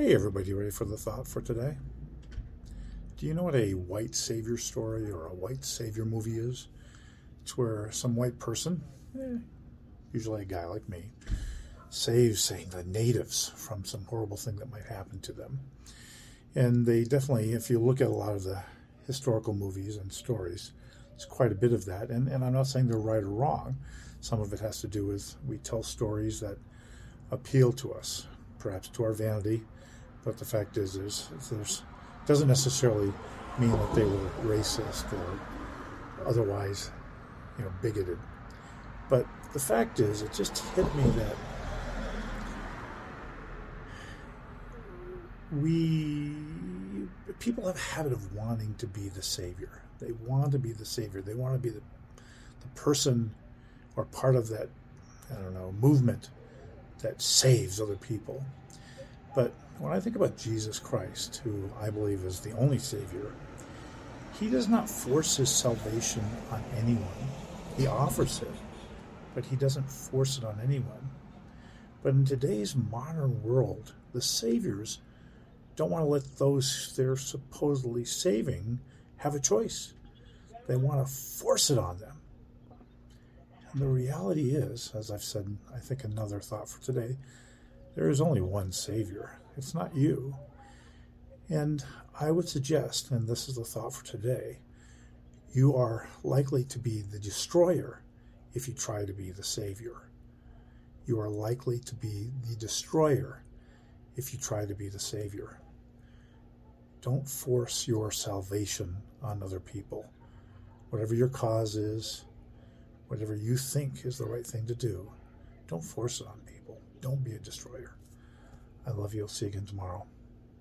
Hey, everybody, ready for the thought for today? Do you know what a white savior story or a white savior movie is? It's where some white person, eh, usually a guy like me, saves, say, the natives from some horrible thing that might happen to them. And they definitely, if you look at a lot of the historical movies and stories, it's quite a bit of that. And, and I'm not saying they're right or wrong. Some of it has to do with we tell stories that appeal to us, perhaps to our vanity, but the fact is, there's, there's doesn't necessarily mean that they were racist or otherwise, you know, bigoted. But the fact is, it just hit me that we people have a habit of wanting to be the savior. They want to be the savior. They want to be the the person or part of that I don't know movement that saves other people. But when I think about Jesus Christ, who I believe is the only Savior, he does not force his salvation on anyone. He offers it, but he doesn't force it on anyone. But in today's modern world, the Saviors don't want to let those they're supposedly saving have a choice. They want to force it on them. And the reality is, as I've said, I think another thought for today, there is only one Savior. It's not you. And I would suggest, and this is the thought for today, you are likely to be the destroyer if you try to be the Savior. You are likely to be the destroyer if you try to be the Savior. Don't force your salvation on other people. Whatever your cause is, whatever you think is the right thing to do, don't force it on people. Don't be a destroyer. I love you. I'll see you again tomorrow.